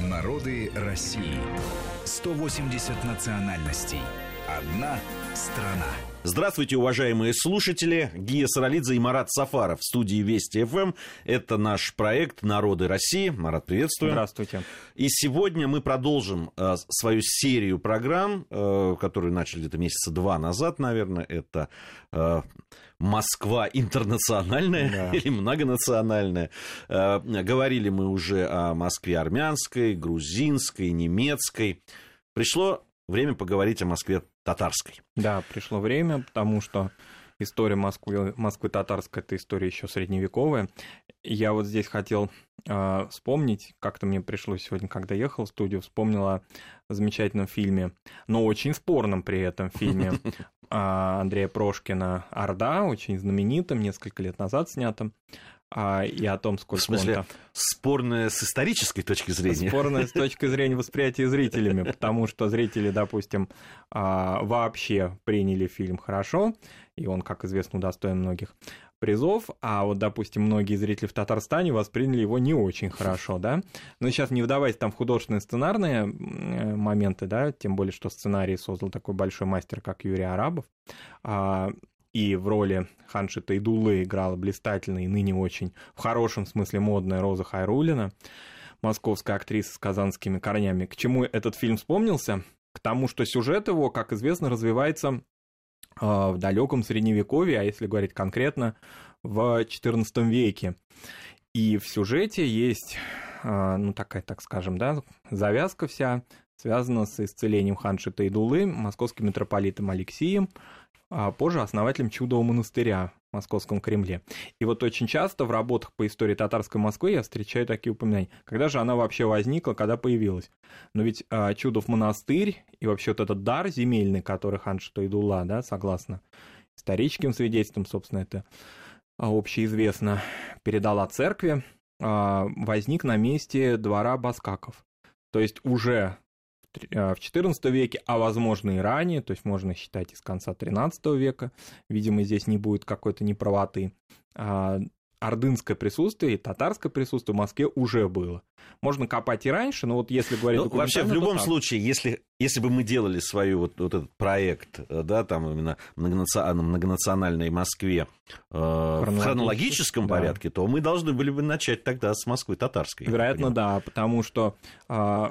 Народы России. 180 национальностей. Одна страна. Здравствуйте, уважаемые слушатели. Гия Саралидзе и Марат Сафаров в студии Вести ФМ. Это наш проект «Народы России». Марат, приветствую. Здравствуйте. И сегодня мы продолжим э, свою серию программ, э, которую начали где-то месяца два назад, наверное. Это э, Москва интернациональная да. или многонациональная. Э, говорили мы уже о Москве армянской, грузинской, немецкой. Пришло время поговорить о Москве татарской. Да, пришло время, потому что история Москвы, Москвы татарской это история еще средневековая. Я вот здесь хотел э, вспомнить, как-то мне пришлось сегодня, когда ехал в студию, вспомнила о замечательном фильме, но очень спорном при этом фильме а, Андрея Прошкина «Орда», очень знаменитым, несколько лет назад снятым а, и о том, сколько В смысле, он спорное с исторической точки зрения? Спорное с точки зрения восприятия зрителями, потому что зрители, допустим, а, вообще приняли фильм хорошо, и он, как известно, удостоен многих призов, а вот, допустим, многие зрители в Татарстане восприняли его не очень хорошо, да. Но сейчас не вдаваясь там в художественные сценарные моменты, да, тем более, что сценарий создал такой большой мастер, как Юрий Арабов, а, и в роли Ханши Тайдулы играла блистательно и ныне очень, в хорошем смысле, модная Роза Хайрулина, московская актриса с казанскими корнями. К чему этот фильм вспомнился? К тому, что сюжет его, как известно, развивается э, в далеком средневековье, а если говорить конкретно, в XIV веке. И в сюжете есть, э, ну такая, так скажем, да, завязка вся, связана с исцелением ханши Тайдулы, московским митрополитом Алексием, а позже основателем Чудового монастыря в Московском Кремле. И вот очень часто в работах по истории татарской Москвы я встречаю такие упоминания. Когда же она вообще возникла, когда появилась? Но ведь а, Чудов монастырь и вообще вот этот дар земельный, который хан Штойдула, да, согласно историческим свидетельствам, собственно, это а, общеизвестно, передала церкви, а, возник на месте двора Баскаков. То есть уже в XIV веке, а возможно и ранее, то есть можно считать из конца XIII века, видимо, здесь не будет какой-то неправоты, а, ордынское присутствие и татарское присутствие в Москве уже было. Можно копать и раньше, но вот если говорить... Ну, вообще, в любом случае, если, если бы мы делали свою вот, вот этот проект, э, да, там именно многонаци... многонациональной Москве э, в хронологическом да. порядке, то мы должны были бы начать тогда с Москвы татарской. Вероятно, да, потому что... Э,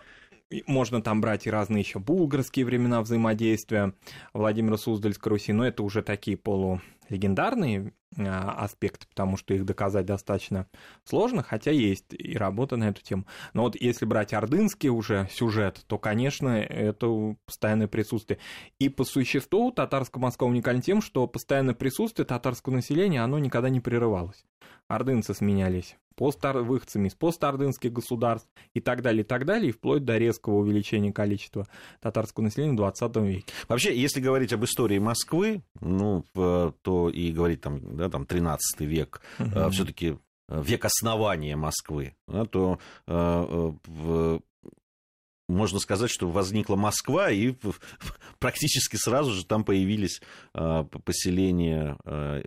можно там брать и разные еще булгарские времена взаимодействия Владимира Суздальской Руси, но это уже такие полулегендарные а, аспекты, потому что их доказать достаточно сложно, хотя есть и работа на эту тему. Но вот если брать ордынский уже сюжет, то, конечно, это постоянное присутствие. И по существу татарская Москва уникальна тем, что постоянное присутствие татарского населения, оно никогда не прерывалось. Ордынцы сменялись постар... выходцами из постардынских государств и так далее, и так далее, и вплоть до резкого увеличения количества татарского населения в 20 веке. Вообще, если говорить об истории Москвы, ну, то и говорить там, да, там 13 век, угу. все-таки век основания Москвы, да, то э, можно сказать, что возникла Москва, и практически сразу же там появились а, поселения, а,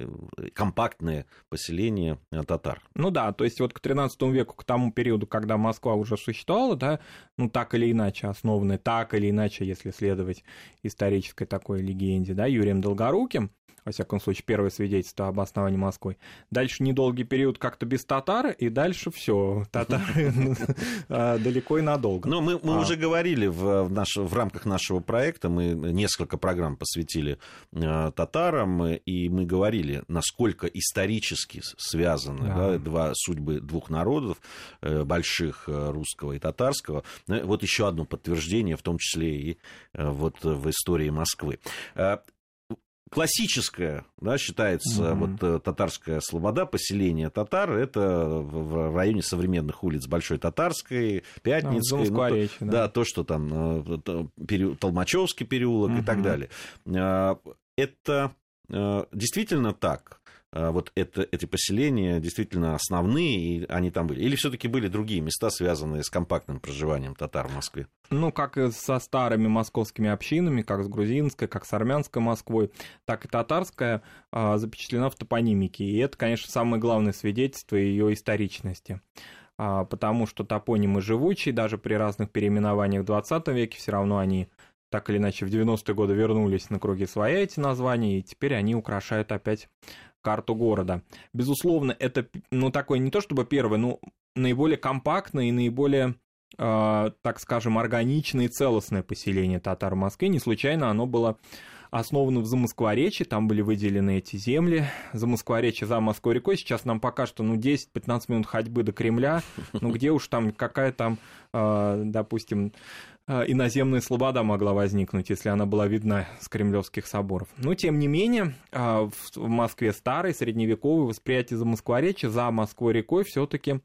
компактные поселения татар. Ну да, то есть вот к 13 веку, к тому периоду, когда Москва уже существовала, да, ну так или иначе основанная, так или иначе, если следовать исторической такой легенде, да, Юрием Долгоруким, во всяком случае, первое свидетельство об основании Москвы. Дальше недолгий период как-то без татар, и дальше все, татары а, далеко и надолго. Ну, мы, мы а. уже говорили в, в, наш, в рамках нашего проекта, мы несколько программ посвятили э, татарам, и мы говорили, насколько исторически связаны да. Да, два, судьбы двух народов, э, больших э, русского и татарского. Вот еще одно подтверждение, в том числе и вот в истории Москвы классическая, да, считается mm-hmm. вот э, татарская слобода, поселение татар, это в районе современных улиц Большой Татарской, Пятницкой, а, ну, речи, да. да, то, что там э, пере... Толмачевский переулок mm-hmm. и так далее. А, это э, действительно так. А, вот это, эти поселения действительно основные, и они там были? Или все-таки были другие места, связанные с компактным проживанием татар в Москве? Ну, как и со старыми московскими общинами, как с грузинской, как с армянской Москвой, так и татарская а, запечатлена в топонимике. И это, конечно, самое главное свидетельство ее историчности. а, потому что топонимы живучие, даже при разных переименованиях в 20 веке все равно они так или иначе в 90-е годы вернулись на круги своя эти названия, и теперь они украшают опять карту города. Безусловно, это, ну, такое не то чтобы первое, но наиболее компактное и наиболее э, так скажем, органичное и целостное поселение татар в Москве. Не случайно оно было основаны в Замоскворечье, там были выделены эти земли. Замоскворечье за Москвой рекой, сейчас нам пока что ну, 10-15 минут ходьбы до Кремля, ну где уж там, какая там, э, допустим, иноземная слобода могла возникнуть, если она была видна с кремлевских соборов. Но, тем не менее, э, в Москве старой, средневековой восприятие Замоскворечья за Москвой рекой все таки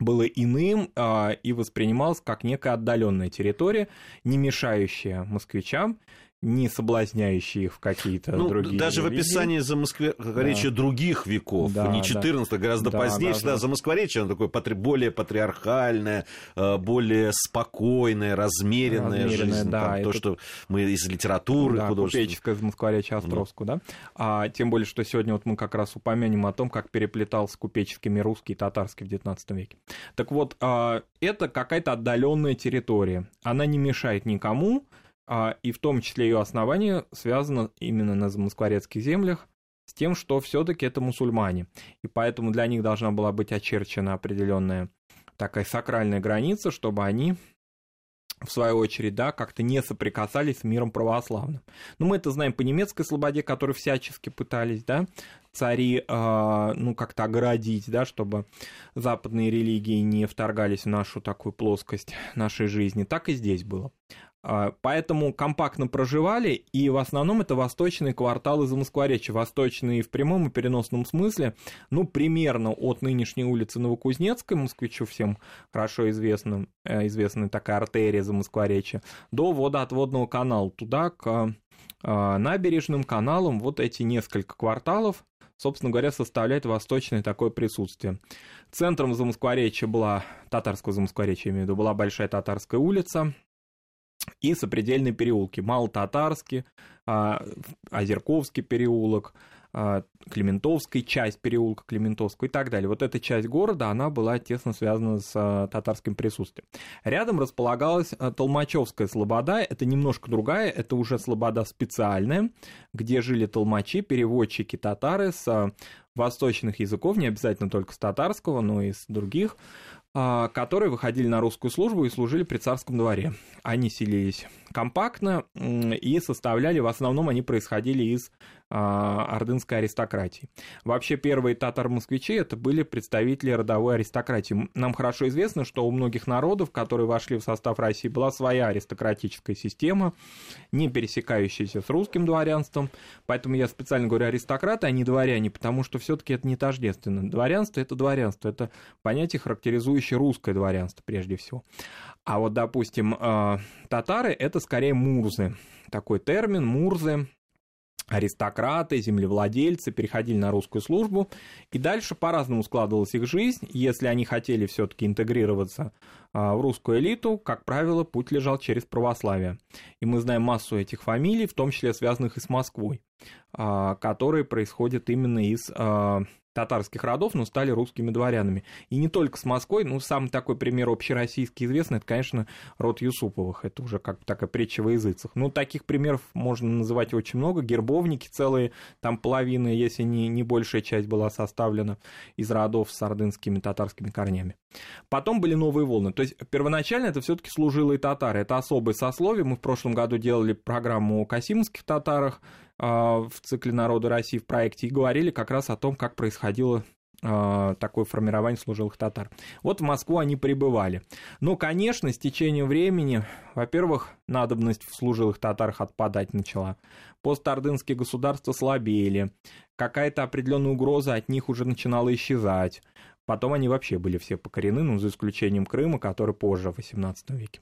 было иным а, и воспринималось как некая отдаленная территория, не мешающая москвичам не соблазняющие их в какие-то ну, другие Даже религии. в описании за Москворечья да. других веков, да, не 14 да. гораздо да, позднее, всегда за Москворечье, оно такое более патриархальное, э, более спокойное, размеренное, размеренное жизнь. Да, там, то, что мы из литературы да, художественной. Купеческое за Москворечье Островскую, да. да. А, тем более, что сегодня вот мы как раз упомянем о том, как переплетался купеческими русский и татарский в XIX веке. Так вот, а, это какая-то отдаленная территория. Она не мешает никому, и в том числе ее основание связано именно на замоскворецких землях с тем, что все-таки это мусульмане. И поэтому для них должна была быть очерчена определенная такая сакральная граница, чтобы они в свою очередь, да, как-то не соприкасались с миром православным. Ну, мы это знаем по немецкой слободе, которые всячески пытались, да, цари, э, ну, как-то оградить, да, чтобы западные религии не вторгались в нашу такую плоскость нашей жизни. Так и здесь было. А, поэтому компактно проживали, и в основном это восточные кварталы Замоскворечья, восточные в прямом и переносном смысле, ну, примерно от нынешней улицы Новокузнецкой, москвичу всем хорошо известна, э, известная такая артерия Замоскворечья, до водоотводного канала, туда к а, набережным каналам, вот эти несколько кварталов, собственно говоря, составляет восточное такое присутствие. Центром Замоскворечья была, татарского Замоскворечья, я имею в виду, была Большая Татарская улица, и сопредельные переулки. Малотатарский, а, Озерковский переулок, а, Климентовская часть переулка Климентовского и так далее. Вот эта часть города, она была тесно связана с а, татарским присутствием. Рядом располагалась Толмачевская слобода, это немножко другая, это уже слобода специальная, где жили толмачи, переводчики татары с восточных языков, не обязательно только с татарского, но и с других, которые выходили на русскую службу и служили при царском дворе. Они селились компактно и составляли, в основном они происходили из а, ордынской аристократии. Вообще первые татар-москвичи это были представители родовой аристократии. Нам хорошо известно, что у многих народов, которые вошли в состав России, была своя аристократическая система, не пересекающаяся с русским дворянством. Поэтому я специально говорю аристократы, а не дворяне, потому что все-таки это не тождественно. Дворянство это дворянство, это понятие, характеризующее русское дворянство прежде всего. А вот, допустим, а, татары это скорее мурзы. Такой термин, мурзы, аристократы, землевладельцы переходили на русскую службу, и дальше по-разному складывалась их жизнь. Если они хотели все-таки интегрироваться а, в русскую элиту, как правило, путь лежал через православие. И мы знаем массу этих фамилий, в том числе связанных и с Москвой, а, которые происходят именно из а, татарских родов, но стали русскими дворянами. И не только с Москвой, ну, самый такой пример общероссийский известный, это, конечно, род Юсуповых, это уже как такая притча во языцах. Ну, таких примеров можно называть очень много, гербовники целые, там половина, если не, не большая часть была составлена из родов с ордынскими татарскими корнями. Потом были новые волны, то есть первоначально это все таки служилые татары, это особое сословие, мы в прошлом году делали программу о касимовских татарах, в цикле «Народы России» в проекте и говорили как раз о том, как происходило а, такое формирование служилых татар. Вот в Москву они прибывали. Но, конечно, с течением времени, во-первых, надобность в служилых татарах отпадать начала. Постордынские государства слабели, какая-то определенная угроза от них уже начинала исчезать. Потом они вообще были все покорены, ну, за исключением Крыма, который позже, в XVIII веке.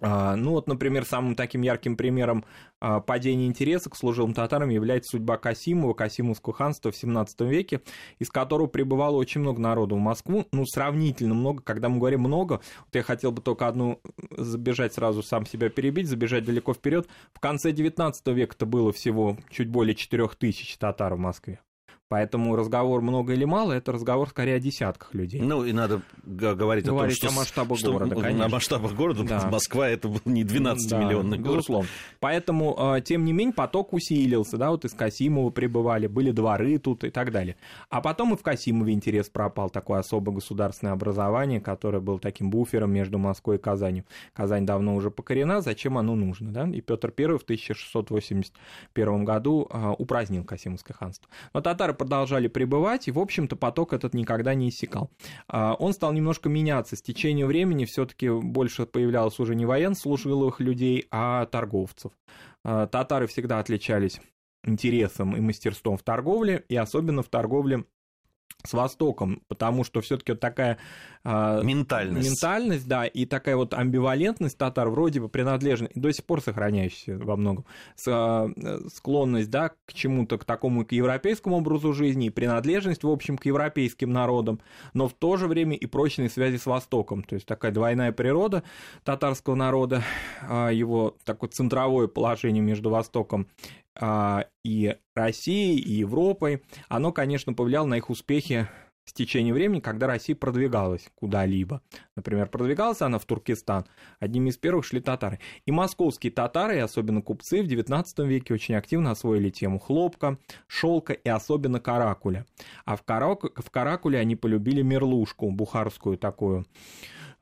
А, ну вот, например, самым таким ярким примером а, падения интереса к служилым татарам является судьба Касимова, Касимовского ханства в 17 веке, из которого прибывало очень много народу в Москву, ну, сравнительно много, когда мы говорим много, вот я хотел бы только одну забежать сразу, сам себя перебить, забежать далеко вперед. В конце 19 века это было всего чуть более 4 тысяч татар в Москве Поэтому разговор много или мало, это разговор скорее о десятках людей. Ну, и надо говорить, говорить о том, что... о масштабах что, города, конечно. На масштабах города да. Москва это был не 12-миллионный да, город. Безусловно. Поэтому, а, тем не менее, поток усилился, да, вот из Касимова прибывали, были дворы тут и так далее. А потом и в Касимове интерес пропал, такое особое государственное образование, которое было таким буфером между Москвой и Казанью. Казань давно уже покорена, зачем оно нужно, да? И Петр I в 1681 году а, упразднил Касимовское ханство. Но татары продолжали пребывать, и, в общем-то, поток этот никогда не иссякал. А, он стал немножко меняться. С течением времени все-таки больше появлялось уже не военнослужилых людей, а торговцев. А, татары всегда отличались интересом и мастерством в торговле, и особенно в торговле с Востоком, потому что все-таки вот такая э, ментальность. ментальность, да, и такая вот амбивалентность татар вроде бы принадлежна, до сих пор сохраняющаяся во многом, с, э, склонность, да, к чему-то, к такому, к европейскому образу жизни, и принадлежность, в общем, к европейским народам, но в то же время и прочные связи с Востоком, то есть такая двойная природа татарского народа, э, его такое центровое положение между Востоком и Россией, и Европой, оно, конечно, повлияло на их успехи с течением времени, когда Россия продвигалась куда-либо. Например, продвигалась она в Туркестан, одними из первых шли татары. И московские татары, и особенно купцы, в XIX веке очень активно освоили тему хлопка, шелка и особенно каракуля. А в, карак... в каракуле они полюбили мерлушку, бухарскую такую,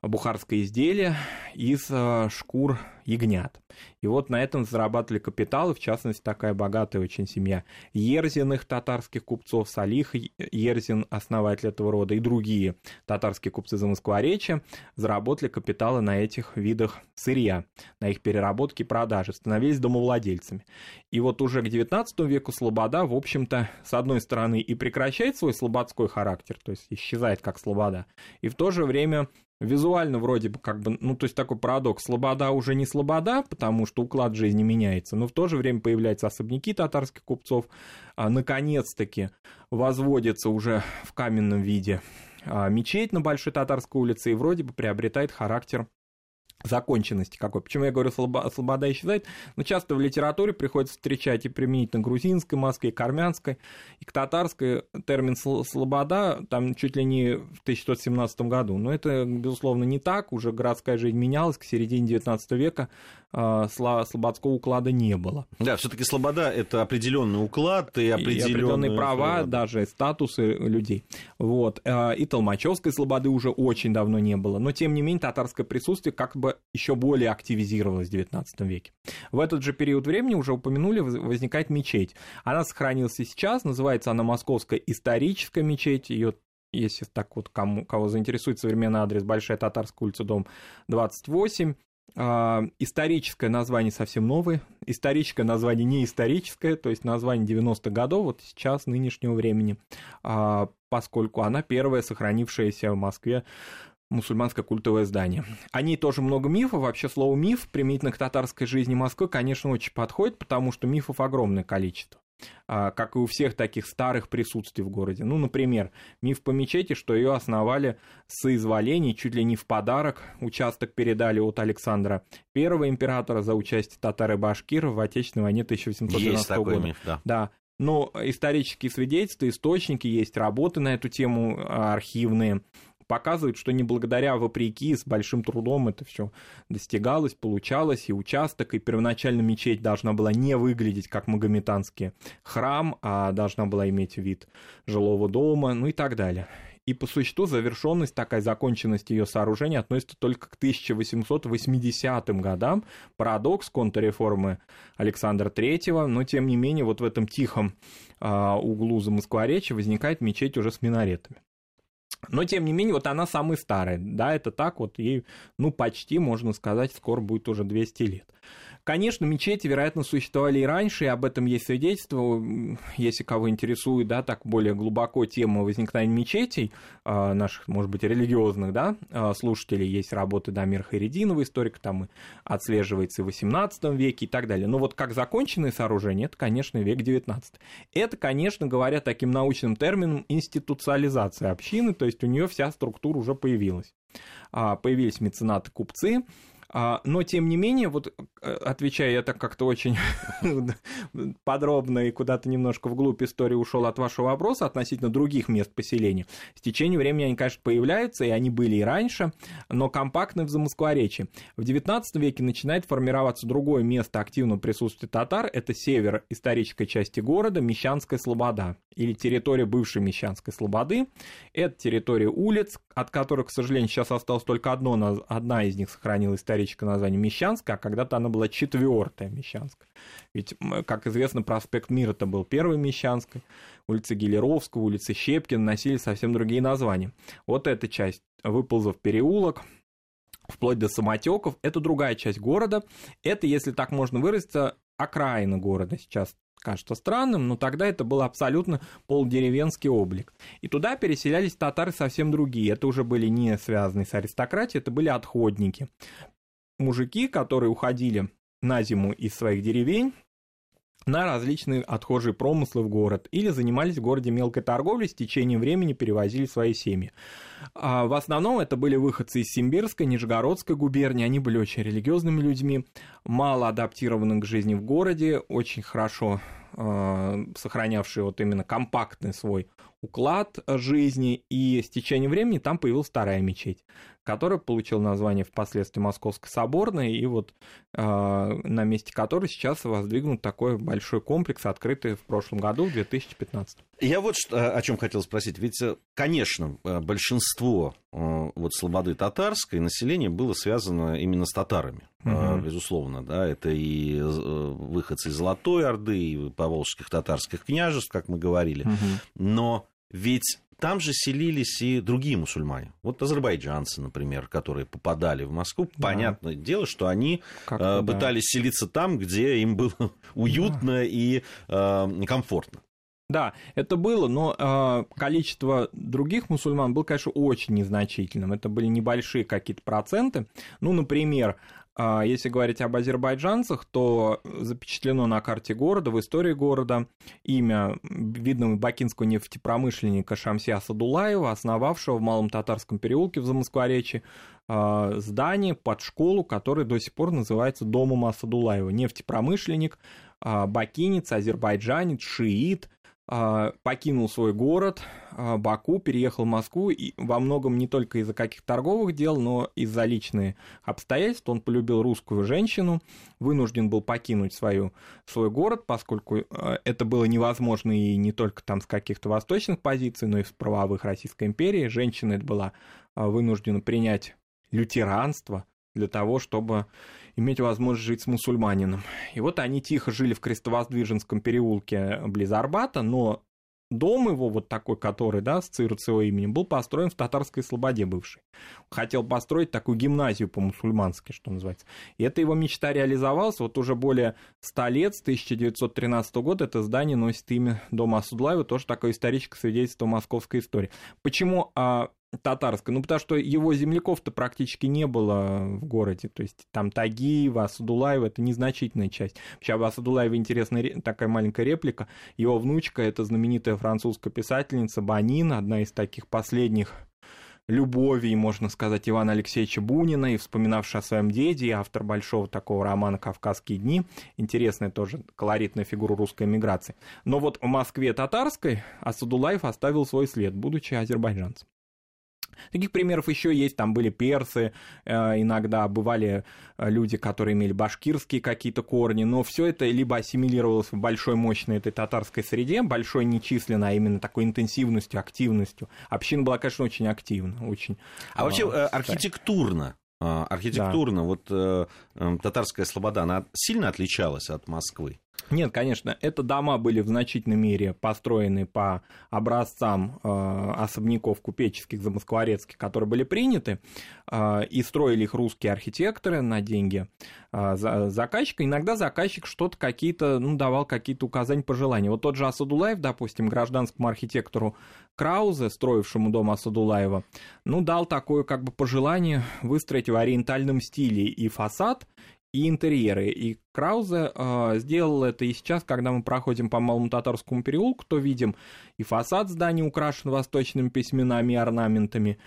бухарское изделие из э, шкур ягнят. И вот на этом зарабатывали капиталы, в частности, такая богатая очень семья Ерзиных татарских купцов, Салих Ерзин, основатель этого рода, и другие татарские купцы за Москворечья заработали капиталы на этих видах сырья, на их переработке и продаже, становились домовладельцами. И вот уже к XIX веку Слобода, в общем-то, с одной стороны и прекращает свой слободской характер, то есть исчезает как Слобода, и в то же время визуально вроде бы как бы, ну, то есть такой парадокс, слобода уже не слобода, потому что уклад жизни меняется, но в то же время появляются особняки татарских купцов, а, наконец-таки возводится уже в каменном виде а, мечеть на Большой Татарской улице и вроде бы приобретает характер законченности какой. Почему я говорю, слобода исчезает? Но часто в литературе приходится встречать и применительно грузинской Москве, и к армянской, и к татарской термин слобода там чуть ли не в 1617 году. Но это, безусловно, не так. Уже городская жизнь менялась. К середине 19 века э, слободского уклада не было. Да, все-таки слобода это определенный уклад и определенные, и определенные права, даже статусы людей. Вот. Э, и Толмачевской слободы уже очень давно не было. Но, тем не менее, татарское присутствие как бы еще более активизировалась в XIX веке. В этот же период времени, уже упомянули, возникает мечеть. Она сохранилась и сейчас, называется она Московская историческая мечеть, ее если так вот кому, кого заинтересует современный адрес, Большая Татарская улица, дом 28. А, историческое название совсем новое, историческое название не историческое, то есть название 90-х годов, вот сейчас, нынешнего времени, а, поскольку она первая сохранившаяся в Москве мусульманское культовое здание. О ней тоже много мифов. Вообще слово «миф» применительно к татарской жизни Москвы, конечно, очень подходит, потому что мифов огромное количество. А, как и у всех таких старых присутствий в городе. Ну, например, миф по мечети, что ее основали с соизволений, чуть ли не в подарок. Участок передали от Александра Первого императора за участие татар и башкиров в Отечественной войне 1812 Есть такой года. Миф, да. да. Но исторические свидетельства, источники, есть работы на эту тему а, архивные показывает, что не благодаря, вопреки, с большим трудом это все достигалось, получалось, и участок, и первоначально мечеть должна была не выглядеть как магометанский храм, а должна была иметь вид жилого дома, ну и так далее. И по существу завершенность, такая законченность ее сооружения относится только к 1880 годам. Парадокс контрреформы Александра III, но тем не менее вот в этом тихом а, углу за возникает мечеть уже с минаретами. Но, тем не менее, вот она самая старая. Да, это так, вот ей, ну, почти, можно сказать, скоро будет уже 200 лет. Конечно, мечети, вероятно, существовали и раньше, и об этом есть свидетельство. Если кого интересует, да, так более глубоко тема возникновения мечетей, а, наших, может быть, религиозных, да, а, слушателей, есть работы Дамира Хайрединова, историка, там отслеживается и в XVIII веке и так далее. Но вот как законченное сооружение, это, конечно, век XIX. Это, конечно, говоря таким научным термином, институциализация общины, то есть у нее вся структура уже появилась. А, появились меценаты-купцы, но, тем не менее, вот э, отвечая я так как-то очень подробно и куда-то немножко вглубь истории ушел от вашего вопроса относительно других мест поселения, с течением времени они, конечно, появляются, и они были и раньше, но компактны в Замоскворечье. В XIX веке начинает формироваться другое место активного присутствия татар, это север исторической части города, Мещанская Слобода, или территория бывшей Мещанской Слободы. Это территория улиц, от которых, к сожалению, сейчас осталось только одно, одна из них сохранила историческое название Мещанская, а когда-то она была четвертая Мещанская. Ведь, как известно, проспект Мира это был первый Мещанской, улица Гелеровского, улица Щепкина носили совсем другие названия. Вот эта часть, выползав переулок, вплоть до самотеков, это другая часть города. Это, если так можно выразиться, окраина города сейчас кажется странным, но тогда это был абсолютно полудеревенский облик. И туда переселялись татары совсем другие. Это уже были не связанные с аристократией, это были отходники. Мужики, которые уходили на зиму из своих деревень, на различные отхожие промыслы в город или занимались в городе мелкой торговлей, с течением времени перевозили свои семьи. А в основном это были выходцы из Симбирской, Нижегородской губернии, они были очень религиозными людьми, мало адаптированы к жизни в городе, очень хорошо э, сохранявшие вот именно компактный свой уклад жизни, и с течением времени там появилась вторая мечеть, которая получила название впоследствии Московской соборной, и вот э, на месте которой сейчас воздвигнут такой большой комплекс, открытый в прошлом году, в 2015. Я вот что, о чем хотел спросить. Ведь, э, конечно, э, большинство э, вот слободы татарской населения было связано именно с татарами, угу. безусловно. Да, это и выходцы из Золотой Орды, и поволжских татарских княжеств, как мы говорили. Угу. Но ведь там же селились и другие мусульмане. Вот азербайджанцы, например, которые попадали в Москву. Да. Понятное дело, что они э, пытались да. селиться там, где им было уютно да. и э, комфортно. Да, это было, но э, количество других мусульман было, конечно, очень незначительным. Это были небольшие какие-то проценты. Ну, например, если говорить об азербайджанцах, то запечатлено на карте города, в истории города, имя видного бакинского нефтепромышленника Шамсия Садулаева, основавшего в Малом Татарском переулке в Замоскворечье а, здание под школу, которое до сих пор называется Домом Асадулаева. Нефтепромышленник, а, бакинец, азербайджанец, шиит, а, покинул свой город, а, Баку, переехал в Москву, и во многом не только из-за каких торговых дел, но из-за личных обстоятельств. Он полюбил русскую женщину, вынужден был покинуть свою, свой город, поскольку а, это было невозможно и не только там с каких-то восточных позиций, но и с правовых Российской империи. Женщина это была вынуждена принять лютеранство для того, чтобы иметь возможность жить с мусульманином. И вот они тихо жили в Крестовоздвиженском переулке близ Арбата, но дом его, вот такой, который, да, с его именем, был построен в Татарской Слободе бывшей. Хотел построить такую гимназию по-мусульмански, что называется. И эта его мечта реализовалась. Вот уже более 100 лет, с 1913 года, это здание носит имя Дома Асудлаева, тоже такое историческое свидетельство московской истории. Почему а, татарской. Ну, потому что его земляков-то практически не было в городе. То есть там Тагиева, Асадулаева — это незначительная часть. Вообще об Асадулаеве интересная такая маленькая реплика. Его внучка — это знаменитая французская писательница Банин, одна из таких последних любовей, можно сказать, Ивана Алексеевича Бунина, и вспоминавший о своем деде, автор большого такого романа «Кавказские дни». Интересная тоже колоритная фигура русской эмиграции. Но вот в Москве татарской Асадулаев оставил свой след, будучи азербайджанцем. Таких примеров еще есть, там были персы, э, иногда бывали э, люди, которые имели башкирские какие-то корни, но все это либо ассимилировалось в большой мощной этой татарской среде, большой нечисленно, а именно такой интенсивностью, активностью. Община была, конечно, очень активна, очень... А вообще э, архитектурно, архитектурно, да. вот татарская слобода, она сильно отличалась от Москвы? Нет, конечно, это дома были в значительной мере построены по образцам э, особняков купеческих замоскворецких, которые были приняты, э, и строили их русские архитекторы на деньги э, заказчика. Иногда заказчик что-то какие-то, ну, давал какие-то указания, пожелания. Вот тот же Асадулаев, допустим, гражданскому архитектору Краузе, строившему дом Асадулаева, ну, дал такое как бы пожелание выстроить в ориентальном стиле и фасад, и интерьеры. И, Краузе э, сделал это и сейчас, когда мы проходим по Малому Татарскому переулку, то видим и фасад здания украшен восточными письменами и орнаментами,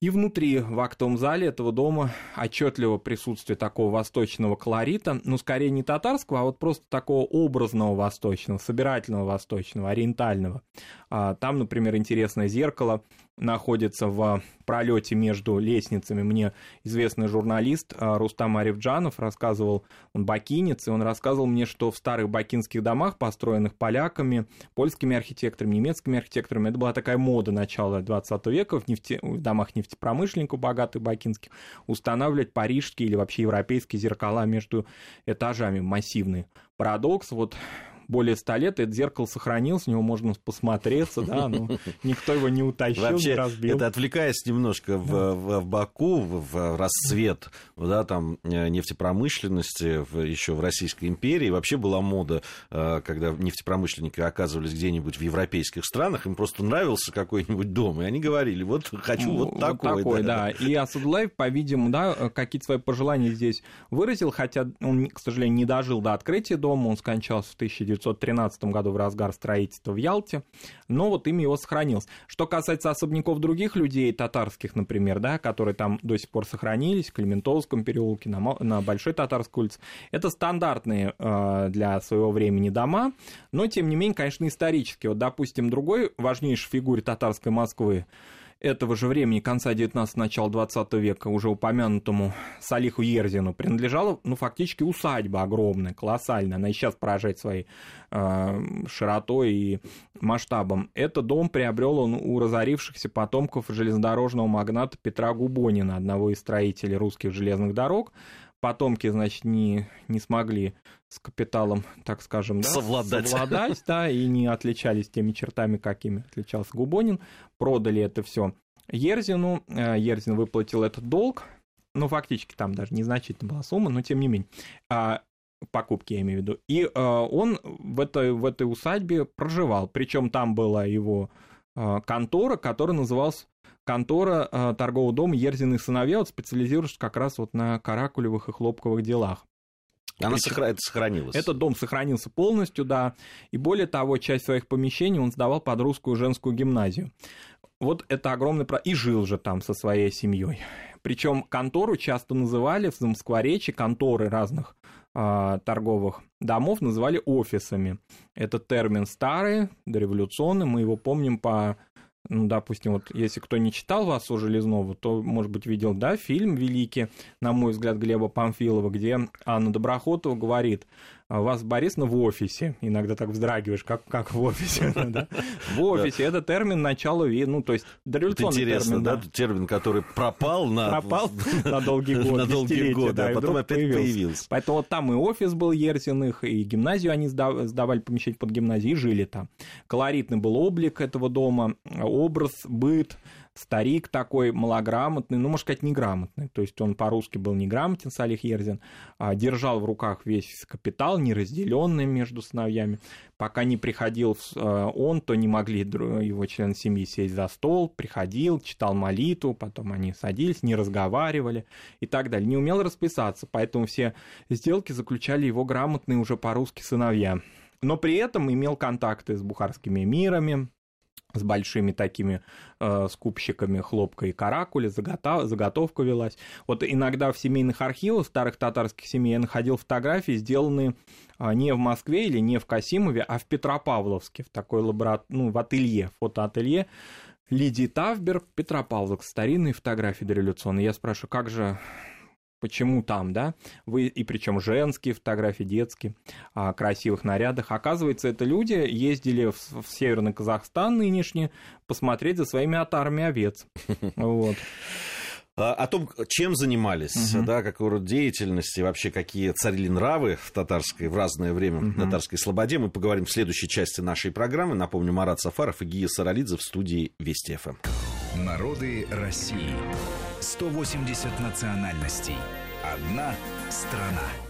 и внутри, в актовом зале этого дома, отчетливо присутствие такого восточного колорита, ну, скорее не татарского, а вот просто такого образного восточного, собирательного восточного, ориентального. А, там, например, интересное зеркало находится в пролете между лестницами. Мне известный журналист а, Рустам Арифджанов рассказывал, он бакинец, и он рассказывал мне, что в старых бакинских домах, построенных поляками, польскими архитекторами, немецкими архитекторами, это была такая мода начала 20 века в, нефте, в домах нефтепромышленников богатых бакинских устанавливать парижские или вообще европейские зеркала между этажами массивные. Парадокс, вот более ста лет, это зеркало сохранилось, в него можно посмотреться, да, но никто его не утащил, Вообще, не разбил. Это отвлекаясь немножко в, да. в, в Баку, в, расцвет да, там, э, нефтепромышленности в, еще в Российской империи, вообще была мода, э, когда нефтепромышленники оказывались где-нибудь в европейских странах, им просто нравился какой-нибудь дом, и они говорили, вот хочу вот, вот такой. такой да. да. И Асадулаев, по-видимому, да, какие-то свои пожелания здесь выразил, хотя он, к сожалению, не дожил до открытия дома, он скончался в 1900 1913 году в разгар строительства в Ялте, но вот им его сохранилось. Что касается особняков других людей, татарских, например, да, которые там до сих пор сохранились, в Клементовском переулке, на, на Большой Татарской улице, это стандартные э, для своего времени дома, но, тем не менее, конечно, исторические. Вот, допустим, другой важнейшей фигуре татарской Москвы, этого же времени, конца 19 начала 20 века, уже упомянутому Салиху Ерзину, принадлежала, ну, фактически усадьба огромная, колоссальная. Она и сейчас поражает своей э, широтой и масштабом. Этот дом приобрел он у разорившихся потомков железнодорожного магната Петра Губонина, одного из строителей русских железных дорог. Потомки, значит, не, не смогли с капиталом, так скажем, да, совладать. совладать, да, и не отличались теми чертами, какими отличался Губонин, продали это все Ерзину, э, Ерзин выплатил этот долг, ну, фактически там даже незначительная была сумма, но тем не менее, а, покупки я имею в виду, и э, он в этой, в этой усадьбе проживал, причем там была его э, контора, которая называлась контора торгового дома Ерзин и сыновья, вот специализирующаяся как раз вот на каракулевых и хлопковых делах. Она Причем... сохранилась. Этот дом сохранился полностью, да. И более того, часть своих помещений он сдавал под русскую женскую гимназию. Вот это огромный... Про... И жил же там со своей семьей. Причем контору часто называли в Замоскворечье, конторы разных э, торговых домов называли офисами. Это термин старый, дореволюционный, мы его помним по ну, допустим, вот если кто не читал вас у Железного, то, может быть, видел, да, фильм великий, на мой взгляд, Глеба Памфилова, где Анна Доброхотова говорит, вас, Борис, ну, в офисе. Иногда так вздрагиваешь, как, как в офисе. Да? В офисе. Это термин начала ну, то есть дореволюционный Интересно, да, термин, который пропал на... Пропал на долгий год, На долгий год, да, а потом опять появился. Поэтому там и офис был Ерзиных, и гимназию они сдавали помещение под гимназию, и жили там. Колоритный был облик этого дома, образ, быт, старик такой малограмотный, ну, можно сказать, неграмотный. То есть он по-русски был неграмотен, Салих Ерзин, а, держал в руках весь капитал, неразделенный между сыновьями. Пока не приходил а, он, то не могли его члены семьи сесть за стол, приходил, читал молитву, потом они садились, не разговаривали и так далее. Не умел расписаться, поэтому все сделки заключали его грамотные уже по-русски сыновья. Но при этом имел контакты с бухарскими мирами, с большими такими э, скупщиками хлопка и каракули, заготов, заготовка велась. Вот иногда в семейных архивах старых татарских семей я находил фотографии, сделанные э, не в Москве или не в Касимове, а в Петропавловске, в такой лабора... ну, в ателье, фотоателье Лидии Тавберг, Петропавловск, старинные фотографии дореволюционные. Я спрашиваю, как же почему там, да, вы, и причем женские фотографии, детские, о красивых нарядах. Оказывается, это люди ездили в, в Северный Казахстан нынешний посмотреть за своими отарами овец. Вот. А, о том, чем занимались, угу. да, какой род деятельности, вообще какие царили нравы в татарской в разное время угу. в татарской слободе, мы поговорим в следующей части нашей программы. Напомню, Марат Сафаров и Гия Саралидзе в студии Вести ФМ. Народы России. 180 национальностей. Одна страна.